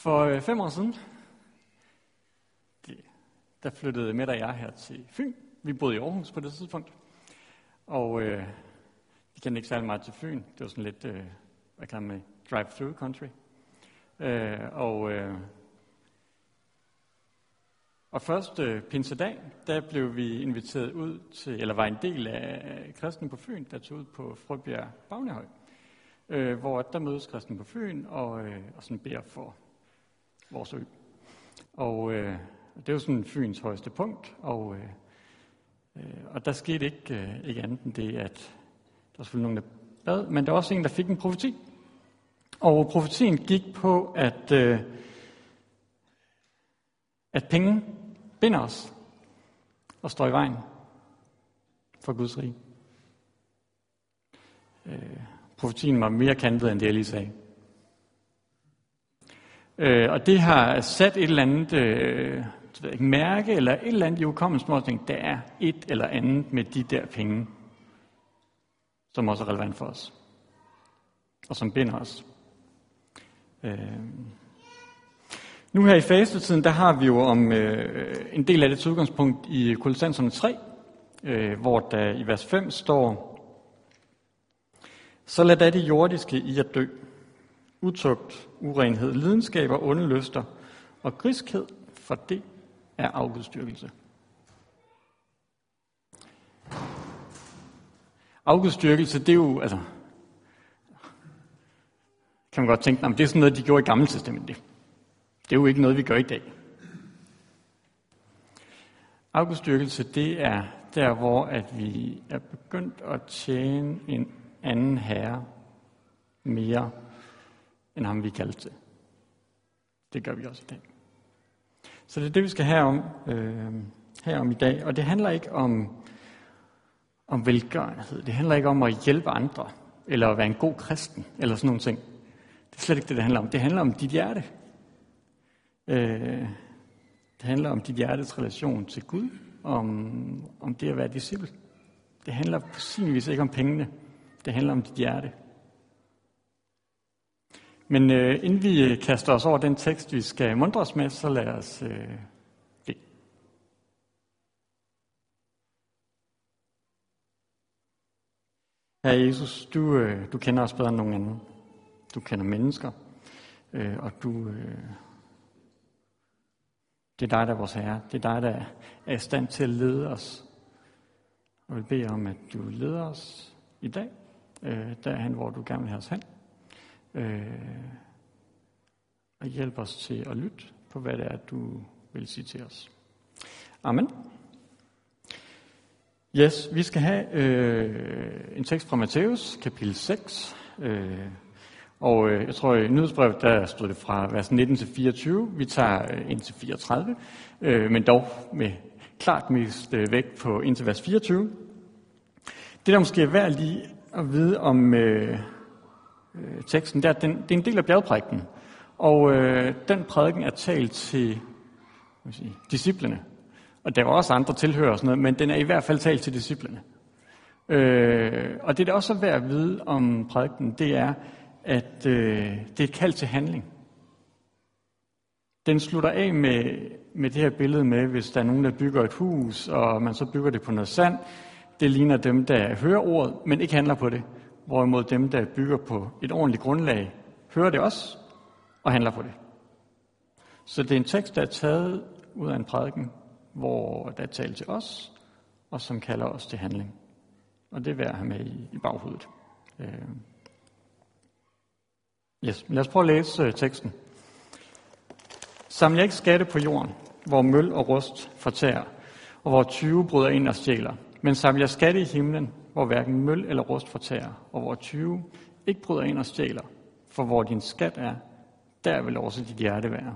For øh, fem år siden, der flyttede med og jeg her til Fyn. Vi boede i Aarhus på det tidspunkt. Og øh, vi kendte ikke særlig meget til Fyn. Det var sådan lidt, øh, hvad kan man drive-through country. Øh, og, øh, og første øh, pinsedag, der blev vi inviteret ud til, eller var en del af kristen på Fyn, der tog ud på Frøbjerg Bagnehøj, øh, hvor der mødes kristen på Fyn og, øh, og sådan beder for vores ø. Og øh, det var sådan Fyns højeste punkt, og, øh, øh, og der skete ikke, øh, ikke andet end det, at der var selvfølgelig nogen, der bad, men der var også en, der fik en profeti. Og profetien gik på, at, øh, at penge binder os og står i vejen for Guds rige. Øh, profetien var mere kantet, end det, jeg lige sagde. Øh, og det har sat et eller andet øh, ved ikke, mærke, eller et eller andet i hukommelsen, hvor der er et eller andet med de der penge, som også er relevant for os, og som binder os. Øh. Nu her i fastetiden, der har vi jo om øh, en del af det udgangspunkt i Kolossenserne 3, øh, hvor der i vers 5 står, Så lad da det jordiske i at dø, utugt, urenhed, lidenskaber, onde lyster og griskhed, for det er afgudstyrkelse. Afgudstyrkelse, det er jo, altså, kan man godt tænke, at det er sådan noget, de gjorde i Gamle Testamentet. Det er jo ikke noget, vi gør i dag. Afgudstyrkelse, det er der, hvor at vi er begyndt at tjene en anden herre mere end ham, vi kaldte til. Det gør vi også i dag. Så det er det, vi skal have om, øh, her om i dag. Og det handler ikke om, om velgørenhed. Det handler ikke om at hjælpe andre, eller at være en god kristen, eller sådan nogle ting. Det er slet ikke det, det handler om. Det handler om dit hjerte. Øh, det handler om dit hjertes relation til Gud, om, om det at være disciple. Det handler på sin vis ikke om pengene. Det handler om dit hjerte. Men øh, inden vi øh, kaster os over den tekst, vi skal mundre os med, så lad os øh, bede. Herre Jesus, du, øh, du kender os bedre end nogen anden. Du kender mennesker, øh, og du, øh, det er dig, der er vores Herre. Det er dig, der er i stand til at lede os. Og vi beder om, at du leder os i dag, øh, derhen, hvor du gerne vil have os hen øh, og hjælp os til at lytte på, hvad det er, du vil sige til os. Amen. Yes, vi skal have øh, en tekst fra Matthæus, kapitel 6. Øh, og øh, jeg tror, i nyhedsbrevet, der stod det fra vers 19 til 24. Vi tager øh, ind til 34, øh, men dog med klart mest øh, vægt på indtil vers 24. Det, der måske er værd lige at vide om, øh, øh, teksten, der, den, det er en del af bjergprædiken. Og øh, den prædiken er talt til hvad sige, disciplene. Og der var også andre tilhører og sådan noget, men den er i hvert fald talt til disciplene. Øh, og det, der også er værd at vide om prædiken, det er, at øh, det er et kald til handling. Den slutter af med, med det her billede med, hvis der er nogen, der bygger et hus, og man så bygger det på noget sand. Det ligner dem, der hører ordet, men ikke handler på det. Hvorimod dem, der bygger på et ordentligt grundlag, hører det også og handler på det. Så det er en tekst, der er taget ud af en prædiken, hvor der er talt til os, og som kalder os til handling. Og det er værd at have med i, baghovedet. Øh. Yes. Lad os prøve at læse øh, teksten. Saml ikke skatte på jorden, hvor møl og rust fortærer, og hvor 20 bryder ind og stjæler. Men saml jer skatte i himlen, hvor hverken møl eller rust fortærer, og hvor 20 ikke bryder ind og stjæler. For hvor din skat er, der vil også dit hjerte være.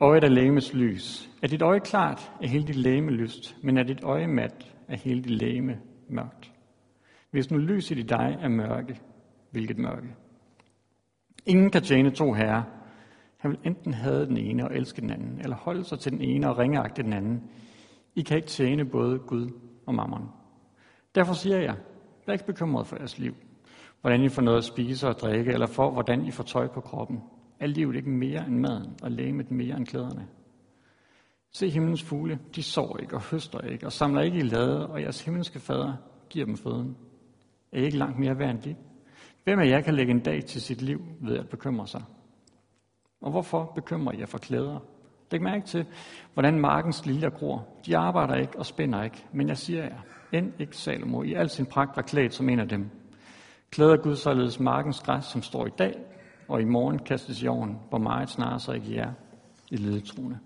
Øjet er lægemets lys. Er dit øje klart, er hele dit lægeme lyst, men er dit øje mat, er hele dit lægeme mørkt. Hvis nu lyset i dig er mørke, hvilket mørke? Ingen kan tjene to herrer. Han vil enten have den ene og elske den anden, eller holde sig til den ene og ringeagte den anden. I kan ikke tjene både Gud og mammon. Derfor siger jeg, vær ikke bekymret for jeres liv, hvordan I får noget at spise og drikke, eller for hvordan I får tøj på kroppen. Er livet ikke mere end maden, og lægemet mere end klæderne? Se himlens fugle, de sår ikke og høster ikke, og samler ikke i lade, og jeres himmelske fader giver dem føden. Er I ikke langt mere værd end de? Hvem af jer kan lægge en dag til sit liv ved at bekymre sig? Og hvorfor bekymrer jeg for klæder? Læg mærke til, hvordan markens liljer gror. De arbejder ikke og spænder ikke, men jeg siger jer, end ikke Salomo i al sin pragt var klædt som en af dem. Klæder Gud således markens græs, som står i dag, og i morgen kastes i ovnen, hvor meget snarere sig ikke jer i ledetroende.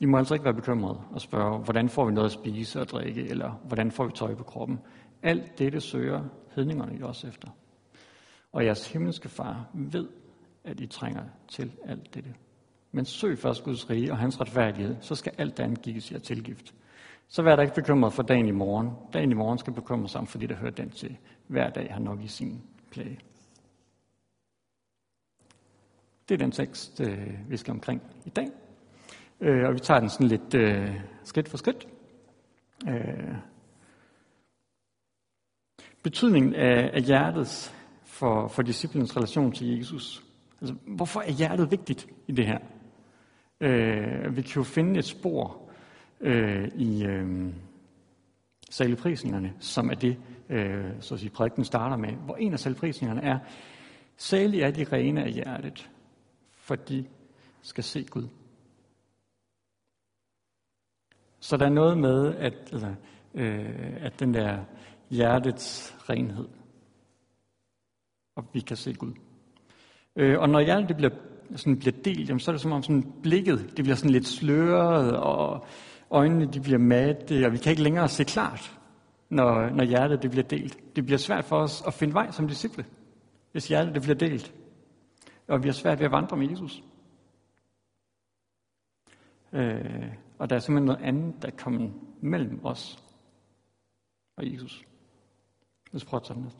I må altså ikke være bekymrede og spørge, hvordan får vi noget at spise og drikke, eller hvordan får vi tøj på kroppen. Alt dette søger hedningerne jo også efter. Og jeres himmelske far ved, at I trænger til alt dette. Men søg først Guds rige og hans retfærdighed, så skal alt andet gives jer tilgift. Så vær der ikke bekymret for dagen i morgen. Dagen i morgen skal bekymre sig om, fordi der hører den til. Hver dag har nok i sin plage. Det er den tekst, øh, vi skal omkring i dag. Øh, og vi tager den sådan lidt øh, skridt for skridt. Øh, betydningen af, hjertet for, for disciplens relation til Jesus. Altså, hvorfor er hjertet vigtigt i det her? Øh, vi kan jo finde et spor øh, i øh, saligprisningerne, som er det, øh, så at sige, prædiken starter med, hvor en af saligprisningerne er, Salig er de rene af hjertet, for de skal se Gud. Så der er noget med, at, altså, øh, at den der hjertets renhed, og vi kan se Gud. Øh, og når hjertet det bliver, sådan bliver delt, jamen, så er det som om sådan blikket det bliver sådan lidt sløret, og øjnene de bliver matte, og vi kan ikke længere se klart, når, når hjertet det bliver delt. Det bliver svært for os at finde vej som disciple, hvis hjertet det bliver delt. Og vi har svært ved at vandre med Jesus. Øh, og der er simpelthen noget andet, der kommer mellem os og Jesus. Lad os prøve at tage den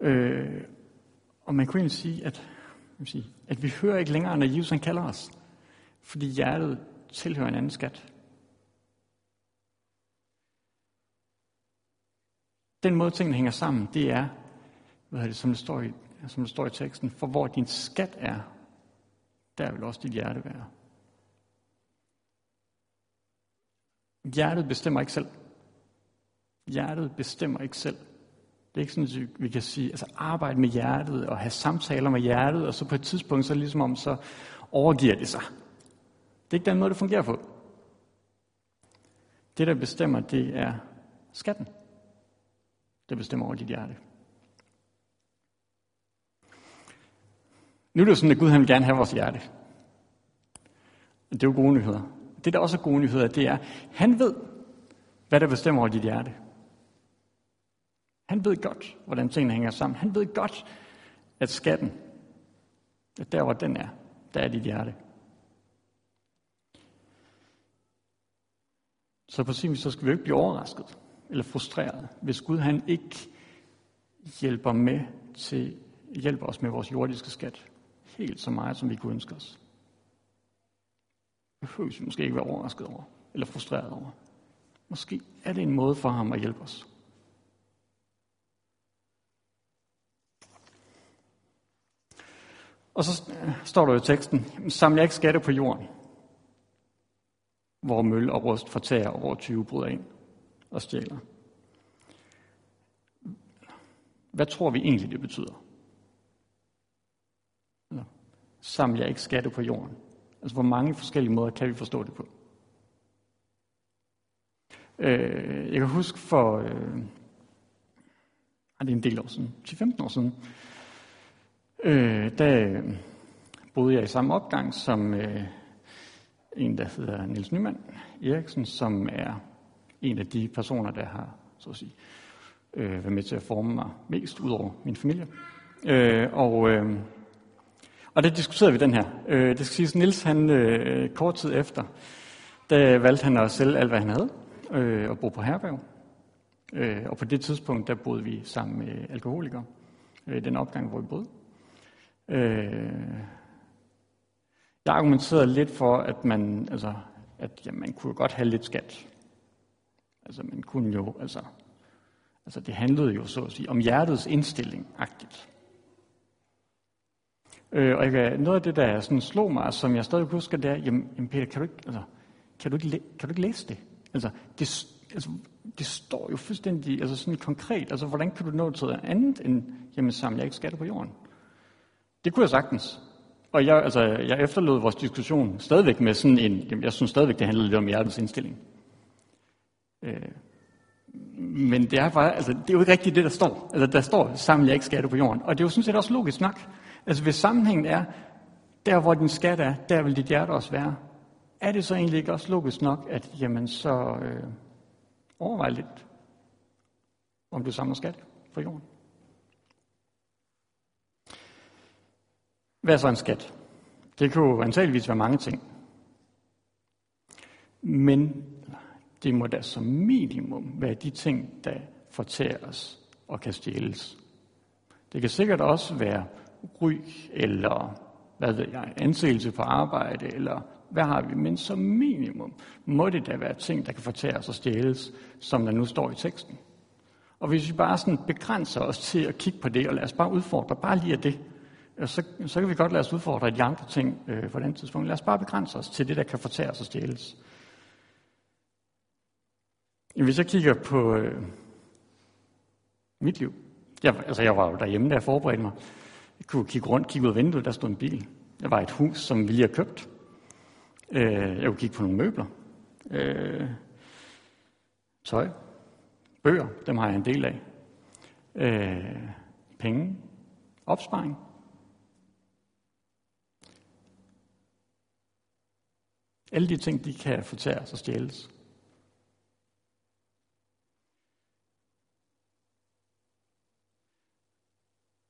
øh, Og man kunne egentlig sige, at, sige, at vi hører ikke længere, når Jesus han kalder os. Fordi hjertet tilhører en anden skat. Den måde, tingene hænger sammen, det er, hvad er det, som, det står i, som det står i teksten, for hvor din skat er, der vil også dit hjerte være. Hjertet bestemmer ikke selv. Hjertet bestemmer ikke selv. Det er ikke sådan, at vi kan sige, altså arbejde med hjertet og have samtaler med hjertet, og så på et tidspunkt, så ligesom om, så overgiver det sig. Det er ikke den måde, det fungerer på. Det, der bestemmer, det er skatten. Det bestemmer over dit hjerte. Nu er det jo sådan, at Gud han vil gerne have vores hjerte. Det er jo gode nyheder. Det, der også er gode nyheder, det er, han ved, hvad der bestemmer over dit hjerte. Han ved godt, hvordan tingene hænger sammen. Han ved godt, at skatten, at der hvor den er, der er dit hjerte. Så på sin vis, så skal vi jo ikke blive overrasket eller frustreret, hvis Gud han ikke hjælper med til hjælper os med vores jordiske skat helt så meget, som vi kunne ønske os. Det behøver vi måske ikke være overrasket over, eller frustreret over. Måske er det en måde for ham at hjælpe os. Og så øh, står der i teksten, samler jeg ikke skatte på jorden, hvor møl og rust fortærer over 20 bryder ind og stjæler. Hvad tror vi egentlig, det betyder? Samler jeg ikke skatte på jorden. Altså, hvor mange forskellige måder kan vi forstå det på? Øh, jeg kan huske for, øh, det er en del år siden, 10-15 år siden, øh, der øh, boede jeg i samme opgang som øh, en, der hedder Niels Nyman Eriksen, som er en af de personer, der har så at sige, øh, været med til at forme mig mest ud over min familie. Øh, og, øh, og det diskuterede vi den her. Øh, det skal siges, Nils han øh, kort tid efter, der valgte han at sælge alt, hvad han havde, øh, og bo på herberg. Øh, og på det tidspunkt, der boede vi sammen med alkoholikere, øh, i den opgang, hvor vi boede. Øh, jeg argumenterede lidt for, at man, altså, at jamen, man kunne godt have lidt skat. Altså, man kunne jo, altså, altså det handlede jo så at sige om hjertets indstilling, agtigt. Øh, og jeg, noget af det, der sådan slog mig, som jeg stadig husker, det er, jamen, jamen Peter, kan du ikke, altså, kan du ikke, kan du ikke læse det? Altså, det, altså, det står jo fuldstændig altså sådan konkret. Altså, hvordan kan du nå til andet end, jamen, samler jeg ikke skatter på jorden? Det kunne jeg sagtens. Og jeg, altså, jeg efterlod vores diskussion stadigvæk med sådan en, jamen, jeg synes stadigvæk, det handler lidt om hjertets indstilling. Øh, men det er, bare, altså, det er jo ikke rigtigt det, der står. Altså, der står, samler jeg ikke skatte på jorden. Og det er jo sådan set også logisk nok. Altså, hvis sammenhængen er, der hvor din skat er, der vil dit hjerte også være, er det så egentlig ikke også logisk nok, at jamen, så øh, overvej lidt, om du samler skat på jorden. Hvad er så en skat? Det kunne jo antageligvis være mange ting. Men det må da som minimum være de ting, der fortæres og kan stjæles. Det kan sikkert også være ry eller hvad ved jeg, anseelse på arbejde, eller hvad har vi? Men som minimum må det da være ting, der kan fortæres og stjæles, som der nu står i teksten. Og hvis vi bare sådan begrænser os til at kigge på det, og lad os bare udfordre bare lige af det, Øh, så, så kan vi godt lade os udfordre de andre ting øh, på den tidspunkt. Lad os bare begrænse os til det, der kan fortæres og stjæles. Hvis jeg kigger på øh, mit liv, jeg, altså jeg var jo derhjemme, da jeg forberedte mig. Jeg kunne kigge rundt, kigge ud af vinduet, der stod en bil. Der var et hus, som vi lige har købt. Øh, jeg kunne kigge på nogle møbler. Øh, tøj. Bøger, dem har jeg en del af. Øh, penge. Opsparing. Alle de ting, de kan fortæres og stjæles.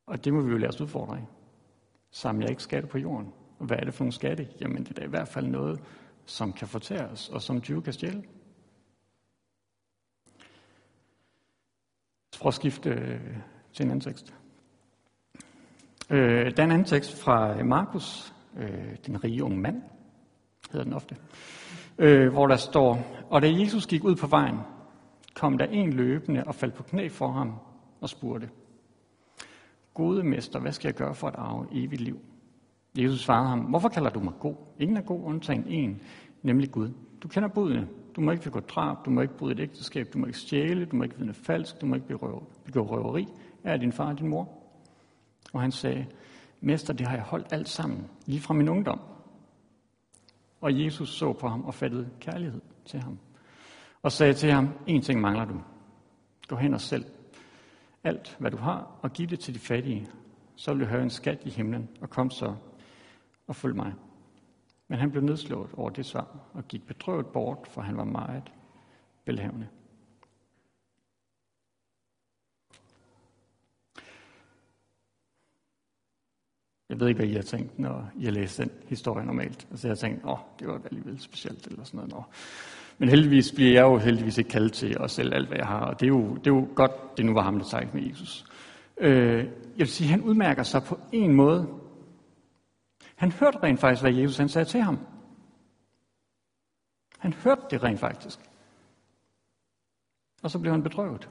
Og det må vi jo lade os udfordre af. Samler jeg ikke skatte på jorden? Og hvad er det for nogle skatte? Jamen det er da i hvert fald noget, som kan fortæres, og som 20 kan stjæle. Prøv at skifte øh, til en anden tekst. Øh, der er en anden tekst fra øh, Markus, øh, den rige unge mand, hedder den ofte, øh, hvor der står, og da Jesus gik ud på vejen, kom der en løbende og faldt på knæ for ham og spurgte, Gode mester, hvad skal jeg gøre for at arve evigt liv? Jesus svarede ham, hvorfor kalder du mig god? Ingen er god, undtagen en, nemlig Gud. Du kender budene. Du må ikke begå drab, du må ikke bryde et ægteskab, du må ikke stjæle, du må ikke vidne falsk, du må ikke begå røveri. Er din far og din mor? Og han sagde, Mester, det har jeg holdt alt sammen, lige fra min ungdom. Og Jesus så på ham og fattede kærlighed til ham. Og sagde til ham, en ting mangler du. Gå hen og selv alt, hvad du har, og giv det til de fattige. Så vil du have en skat i himlen, og kom så og følg mig. Men han blev nedslået over det svar, og gik bedrøvet bort, for han var meget velhavende. Jeg ved ikke, hvad I har tænkt, når I har læst den historie normalt. Altså jeg har tænkt, åh, det var alligevel specielt, eller sådan noget. Nå. Men heldigvis bliver jeg jo heldigvis ikke kaldt til at sælge alt, hvad jeg har. Og det er jo, det er jo godt, det nu var ham, der sagde med Jesus. Øh, jeg vil sige, han udmærker sig på en måde. Han hørte rent faktisk, hvad Jesus han sagde til ham. Han hørte det rent faktisk. Og så blev han bedrøvet.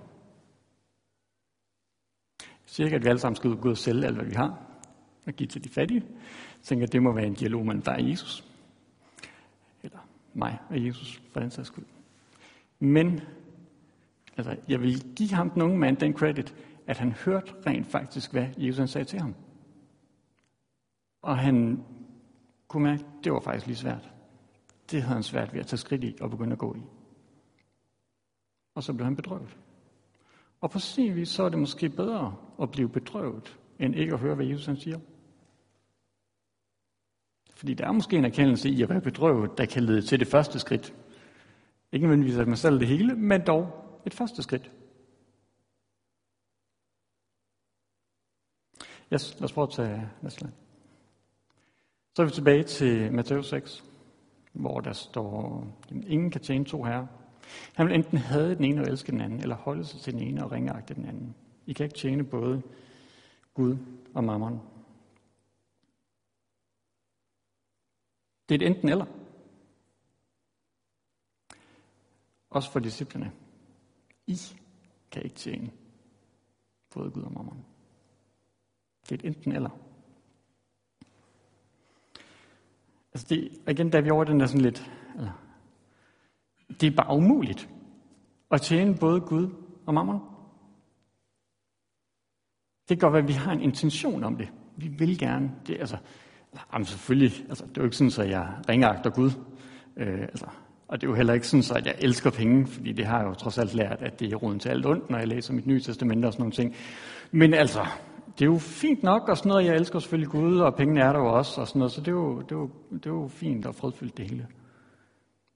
Jeg siger ikke, at vi alle sammen skal ud og sælge alt, hvad vi har, og give til de fattige. Jeg tænker, at det må være en dialog mellem dig og Jesus mig og Jesus, for den sags skyld. Men altså, jeg vil give ham den unge mand den credit, at han hørte rent faktisk, hvad Jesus sagde til ham. Og han kunne mærke, at det var faktisk lige svært. Det havde han svært ved at tage skridt i og begynde at gå i. Og så blev han bedrøvet. Og på sin vis, så er det måske bedre at blive bedrøvet, end ikke at høre, hvad Jesus han siger. Fordi der er måske en erkendelse i at være bedrøvet, der kan lede til det første skridt. Ikke nødvendigvis at man selv det hele, men dog et første skridt. Yes, lad os prøve at tage næste Så er vi tilbage til Matthæus 6, hvor der står, at ingen kan tjene to herrer. Han vil enten have den ene og elske den anden, eller holde sig til den ene og ringeagte den anden. I kan ikke tjene både Gud og mammon. Det er et enten eller. Også for disciplene. I kan ikke tjene både Gud og mammon. Det er et enten eller. Altså det, igen, da vi over den der sådan lidt, eller, det er bare umuligt at tjene både Gud og mammon. Det kan godt være, at vi har en intention om det. Vi vil gerne. Det, altså, jamen selvfølgelig, altså, det er jo ikke sådan, at jeg ringeagter Gud. Øh, altså, og det er jo heller ikke sådan, at jeg elsker penge, fordi det har jeg jo trods alt lært, at det er roden til alt ondt, når jeg læser mit nye testamente og sådan nogle ting. Men altså, det er jo fint nok og sådan noget. Jeg elsker selvfølgelig Gud, og pengene er der jo også og sådan noget, så det er jo, det er jo, det er jo fint og fredfyldt det hele.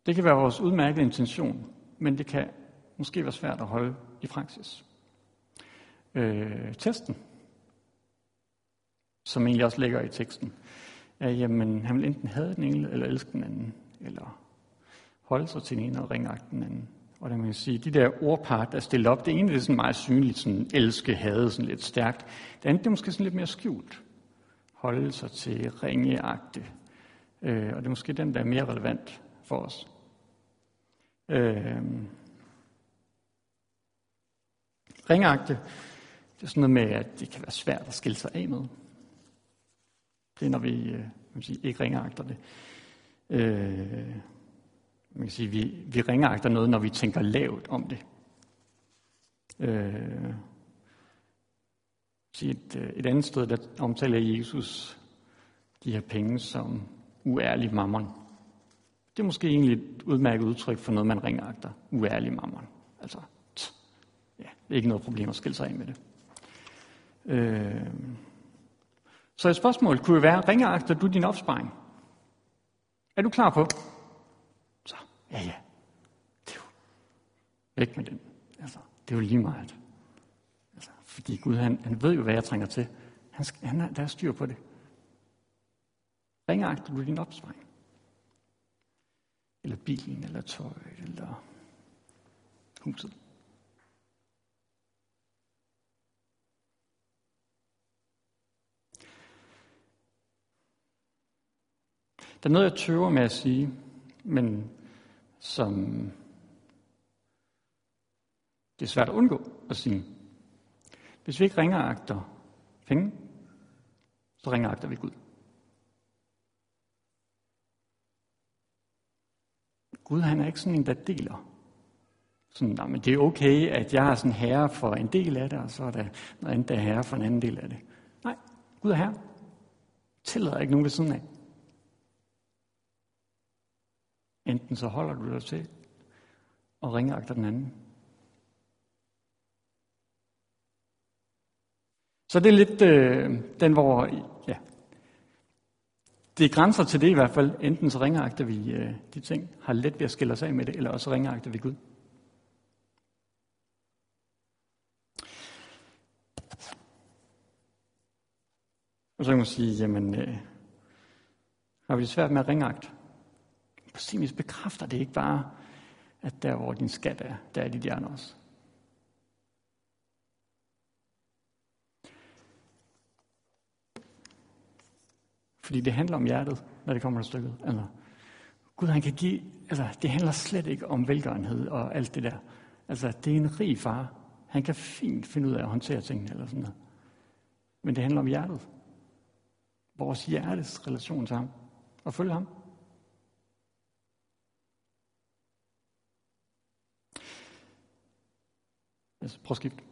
Det kan være vores udmærkede intention, men det kan måske være svært at holde i praksis. Øh, testen, som egentlig også ligger i teksten, at jamen, han vil enten have den ene, eller elske den anden, eller holde sig til den ene og ringagte den anden. Og det man kan sige, de der ordpar, der er stillet op, det ene det er sådan meget synligt, sådan elske, hade, sådan lidt stærkt. Det andet det er måske sådan lidt mere skjult. Holde sig til ringeagte. Øh, og det er måske den, der er mere relevant for os. Øh, ringagte, det er sådan noget med, at det kan være svært at skille sig af med. Det er, når vi øh, man sige, ikke ringagter det. Øh, man kan sige, vi, vi ringagter noget, når vi tænker lavt om det. Øh, et, øh, et andet sted, der omtaler Jesus de her penge som uærlig mammon. Det er måske egentlig et udmærket udtryk for noget, man ringagter. Uærlig mammon. Altså, t, ja, det er ikke noget problem at skille sig af med det. Øh, så et spørgsmål kunne jo være, ringagter du din opsparing? Er du klar på, Så, Ja, ja. Det er jo væk med den. Altså, det er jo lige meget. Altså, fordi Gud, han, han ved jo, hvad jeg trænger til. Han, han der er styr på det. Ringagter du din opsparing? Eller bilen, eller tøjet, eller huset? Der er noget, jeg tøver med at sige, men som det er svært at undgå at sige. Hvis vi ikke ringer agter penge, så ringer agter vi Gud. Gud han er ikke sådan en, der deler. Sådan, men det er okay, at jeg er sådan herre for en del af det, og så er der noget andet, der er herre for en anden del af det. Nej, Gud er herre. Tillader ikke nogen ved siden af. Enten så holder du dig til og ringer efter den anden. Så det er lidt øh, den, hvor ja, det er grænser til det i hvert fald. Enten så ringeagter vi øh, de ting, har let ved at skille os af med det, eller også ringeagter vi Gud. Og så kan man sige, jamen, øh, har vi det svært med at ringagt? På sin vis bekræfter det ikke bare, at der hvor din skat er, der er dit hjerne også. Fordi det handler om hjertet, når det kommer til stykket. Altså, Gud han kan give, altså det handler slet ikke om velgørenhed og alt det der. Altså det er en rig far. Han kan fint finde ud af at håndtere tingene eller sådan noget. Men det handler om hjertet. Vores hjertes relation til ham. Og følge ham. Altså, prøv at skifte.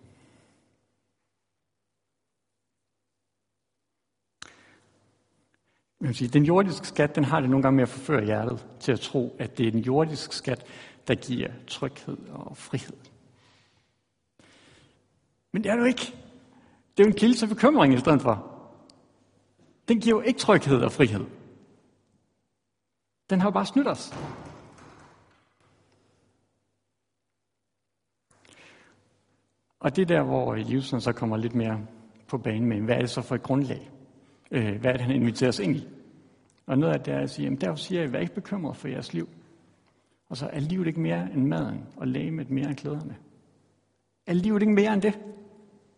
Man sige, den jordiske skat, den har det nogle gange med at forføre hjertet til at tro, at det er den jordiske skat, der giver tryghed og frihed. Men det er det jo ikke. Det er jo en kilde til bekymring i stedet for. Den giver jo ikke tryghed og frihed. Den har jo bare snydt os. Og det er der, hvor øh, Jesus så kommer lidt mere på banen med, hvad er det så for et grundlag? Øh, hvad er det, han inviterer os ind i? Og noget af det er at sige, jamen derfor siger jeg, vær ikke bekymret for jeres liv. Og så er livet ikke mere end maden, og med mere end klæderne. Er livet ikke mere end det?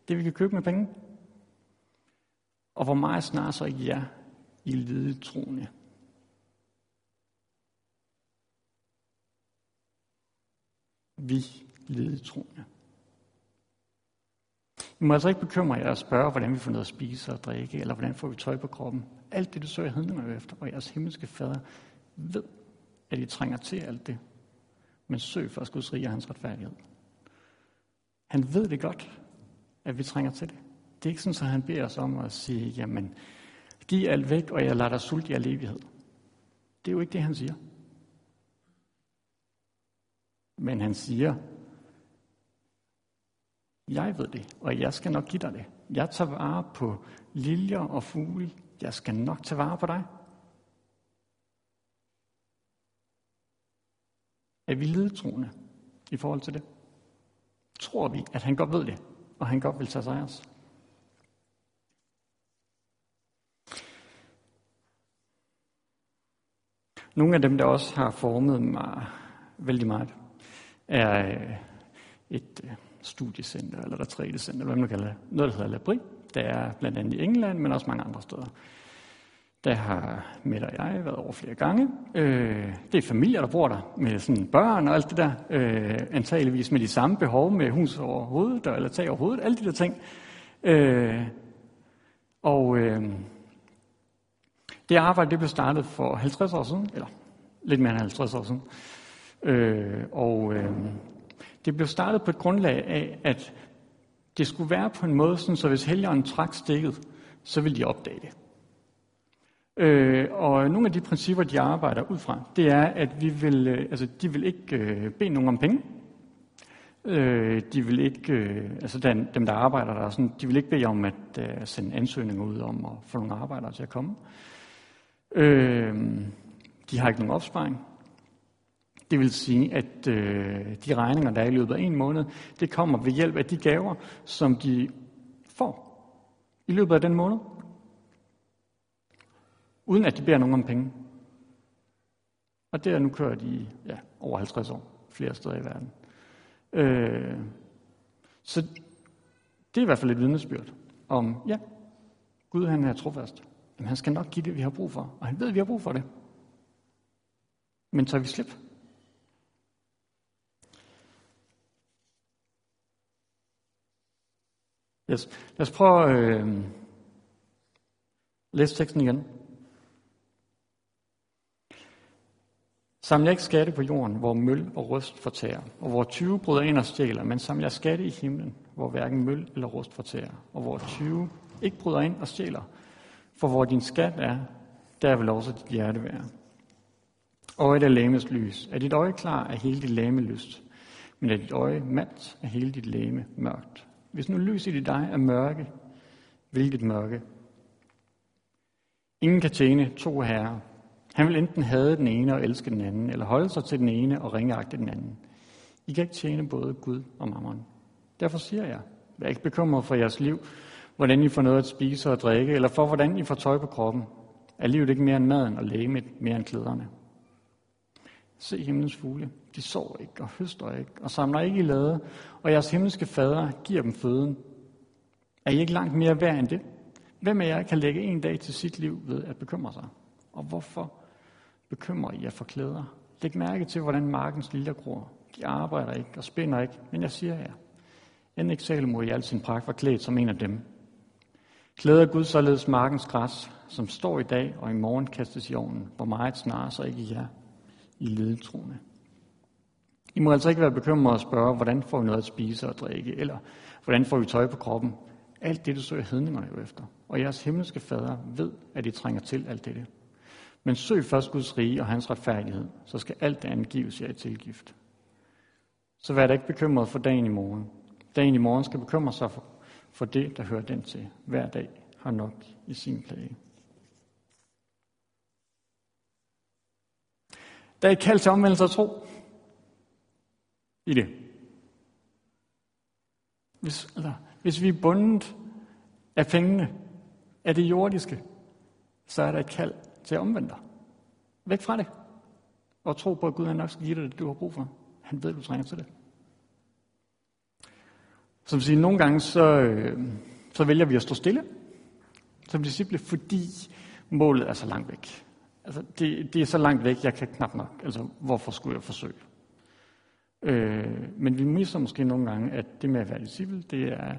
Det vi kan købe med penge? Og hvor meget snart så ikke jer i lide troende? Vi lide troende. I må altså ikke bekymre jer og spørge, hvordan vi får noget at spise og drikke, eller hvordan får vi tøj på kroppen. Alt det, du søger hedninger efter, og jeres himmelske fader ved, at I trænger til alt det. Men søg først Guds rige og hans retfærdighed. Han ved det godt, at vi trænger til det. Det er ikke sådan, at han beder os om at sige, jamen, giv alt væk, og jeg lader dig sulte i al evighed. Det er jo ikke det, han siger. Men han siger, jeg ved det, og jeg skal nok give dig det. Jeg tager vare på liljer og fugle. Jeg skal nok tage vare på dig. Er vi ledetroende i forhold til det? Tror vi, at han godt ved det, og han godt vil tage sig af os? Nogle af dem, der også har formet mig vældig meget, er øh, et øh, studiecenter, eller retrætecenter, hvad man kalder det. Noget, der hedder Labri. Der er blandt andet i England, men også mange andre steder. Der har Mette og jeg været over flere gange. Øh, det er familier, der bor der med sådan børn og alt det der. Øh, antageligvis med de samme behov med hus over hovedet, eller tag over hovedet, alle de der ting. Øh, og øh, det arbejde det blev startet for 50 år siden, eller lidt mere end 50 år siden. Øh, og øh, det blev startet på et grundlag af, at det skulle være på en måde, sådan, så hvis helgeren trak stikket, så ville de opdage det. Øh, og nogle af de principper, de arbejder ud fra, det er, at vi vil, øh, altså, de vil ikke øh, bede nogen om penge. Øh, de vil ikke, øh, altså den, dem, der arbejder der, sådan, de vil ikke bede om at øh, sende ansøgninger ud om at få nogle arbejdere til at komme. Øh, de har ikke nogen opsparing. Det vil sige, at øh, de regninger, der er i løbet af en måned, det kommer ved hjælp af de gaver, som de får i løbet af den måned. Uden at de beder nogen om penge. Og det er nu kørt i ja, over 50 år, flere steder i verden. Øh, så det er i hvert fald et vidnesbyrd om, ja, Gud han er trofast. Men han skal nok give det, vi har brug for. Og han ved, at vi har brug for det. Men tager vi slip? Yes. Lad os prøve at øh, læse teksten igen. Saml ikke skatte på jorden, hvor møl og rust fortærer, og hvor 20 bryder ind og stjæler, men saml skatte i himlen, hvor hverken møl eller rust fortærer, og hvor 20 ikke bryder ind og stjæler. For hvor din skat er, der vil også dit hjerte være. Øjet er læmes lys. Er dit øje klar, er hele dit læme lyst. Men er dit øje mat, er hele dit læme mørkt. Hvis nu lyset i dig er mørke, hvilket mørke? Ingen kan tjene to herrer. Han vil enten have den ene og elske den anden, eller holde sig til den ene og ringeagte den anden. I kan ikke tjene både Gud og mammon. Derfor siger jeg, vær ikke bekymret for jeres liv, hvordan I får noget at spise og drikke, eller for hvordan I får tøj på kroppen. Er livet ikke mere end maden og lægemet mere end klæderne? Se himlens fugle. De sover ikke og høster ikke og samler ikke i lade, og jeres himmelske fader giver dem føden. Er I ikke langt mere værd end det? Hvem af jer kan lægge en dag til sit liv ved at bekymre sig? Og hvorfor bekymrer I jer for klæder? Læg mærke til, hvordan markens liljer gror. De arbejder ikke og spænder ikke, men jeg siger jer, end ikke Salomo i al sin pragt var klædt som en af dem. Klæder Gud således markens græs, som står i dag og i morgen kastes i ovnen, hvor meget snarere så ikke i jer, i ledetroende. I må altså ikke være bekymret og spørge, hvordan får vi noget at spise og drikke, eller hvordan får vi tøj på kroppen. Alt det, du søger hedningerne jo efter. Og jeres himmelske fader ved, at I trænger til alt dette. Men søg først Guds rige og hans retfærdighed, så skal alt det andet gives jer i tilgift. Så vær da ikke bekymret for dagen i morgen. Dagen i morgen skal bekymre sig for, for det, der hører den til. Hver dag har nok i sin plage. Der er et kald til omvendelse og tro i det. Hvis, altså, hvis vi er bundet af pengene, af det jordiske, så er der et kald til at omvende dig. Væk fra det. Og tro på, at Gud han nok skal give dig det, du har brug for. Han ved, du trænger til det. Som siger, nogle gange så, øh, så vælger vi at stå stille som disciple, fordi målet er så langt væk. Altså, det, det er så langt væk, jeg kan knap nok. Altså, hvorfor skulle jeg forsøge? Øh, men vi misser måske nogle gange, at det med at være disciple, det er,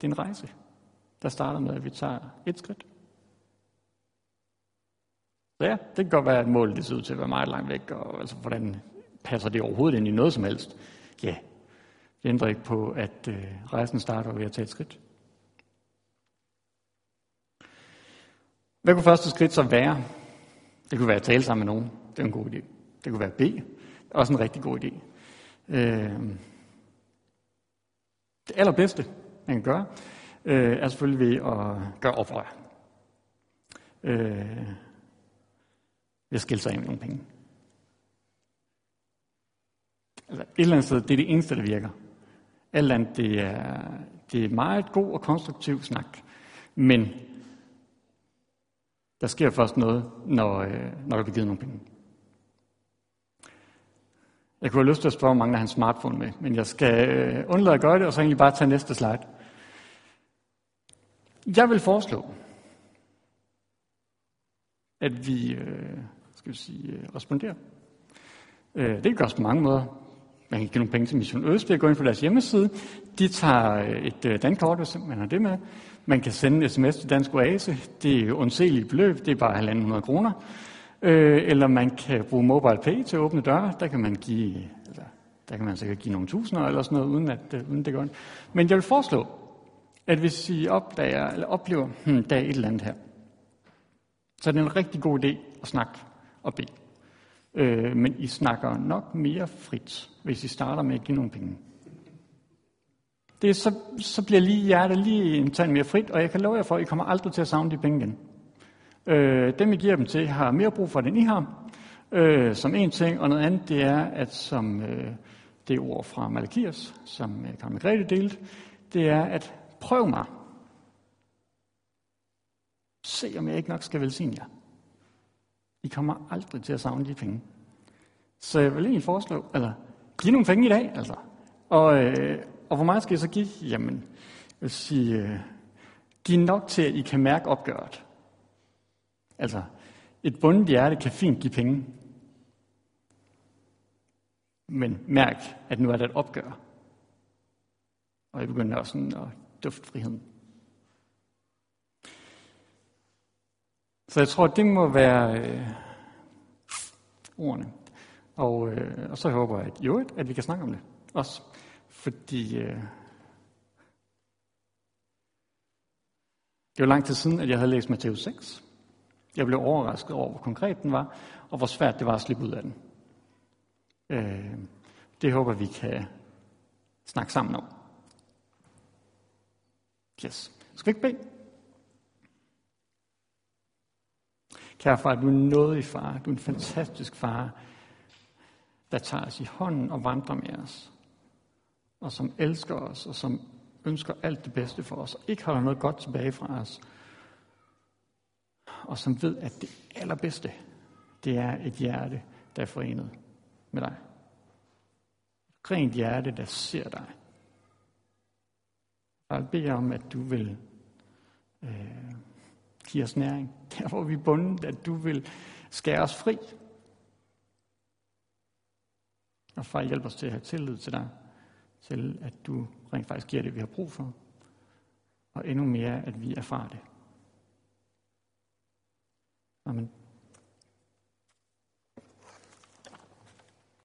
Det er en rejse, der starter med, at vi tager et skridt. Så ja, det kan godt være, at målet det ser ud til at være meget langt væk, og altså, hvordan passer det overhovedet ind i noget som helst? Ja, det ændrer ikke på, at øh, rejsen starter ved at tage et skridt. Hvad kunne første skridt så være? Det kunne være at tale sammen med nogen. Det er en god idé. Det kunne være at bede. Det er også en rigtig god idé. Øh, det allerbedste, man kan gøre, øh, er selvfølgelig ved at gøre oprør. Øh, ved at skille sig af med nogle penge. Altså, et eller andet sted, det er det eneste, der virker. Alt andet, det er, det er meget god og konstruktiv snak. Men der sker først noget, når, øh, når der bliver givet nogle penge. Jeg kunne have lyst til at spørge, om mange har en smartphone med, men jeg skal øh, undlade at gøre det, og så egentlig bare tage næste slide. Jeg vil foreslå, at vi, øh, skal vi sige, responderer. Det kan gøres på mange måder. Man kan give nogle penge til Mission Øst ved at gå ind på deres hjemmeside. De tager øh, et øh, dankort, hvis man har det med. Man kan sende en sms til Dansk Oase. Det er jo beløb. Det er bare 1.500 kroner. Øh, eller man kan bruge MobilePay til at åbne døre. Der kan man give, altså, der kan man sikkert give nogle tusinder eller sådan noget, uden, at, uden det gør Men jeg vil foreslå, at hvis I opdager, eller oplever, hmm, der er et eller andet her, så er det en rigtig god idé at snakke og bede. Øh, men I snakker nok mere frit, hvis I starter med at give nogle penge. Det så, så bliver lige hjertet lige en tand mere frit, og jeg kan love jer for, at I kommer aldrig til at savne de penge igen. Øh, dem, I giver dem til, har mere brug for det, end I har. Øh, som en ting, og noget andet, det er, at som øh, det ord fra Malakias, som øh, Karl Margrethe delte, det er, at prøv mig. Se, om jeg ikke nok skal velsigne jer. I kommer aldrig til at savne de penge. Så jeg vil egentlig foreslå, eller giv nogle penge i dag, altså. Og, øh, og hvor meget skal jeg så give? Jamen, jeg vil sige, øh, giv nok til, at I kan mærke opgøret. Altså, et bundet hjerte kan fint give penge. Men mærk, at nu er der et opgør. Og jeg begynder også sådan at dufte friheden. Så jeg tror, at det må være øh, ordene. Og, øh, og så håber jeg, at, jo, at vi kan snakke om det også. Fordi øh, det var lang tid siden, at jeg havde læst Matteus 6. Jeg blev overrasket over, hvor konkret den var, og hvor svært det var at slippe ud af den. Øh, det håber vi kan snakke sammen om. Yes. Skal vi ikke bede? Kære far, du er en i far. Du er en fantastisk far, der tager os i hånden og vandrer med os. Og som elsker os, og som ønsker alt det bedste for os, og ikke holder noget godt tilbage fra os. Og som ved, at det allerbedste, det er et hjerte, der er forenet med dig. Et rent hjerte, der ser dig. Jeg beder om, at du vil øh, give os næring. Der hvor vi er bundet, at du vil skære os fri. Og far, hjælp os til at have tillid til dig, til at du rent faktisk giver det, vi har brug for. Og endnu mere, at vi erfarer det. Amen.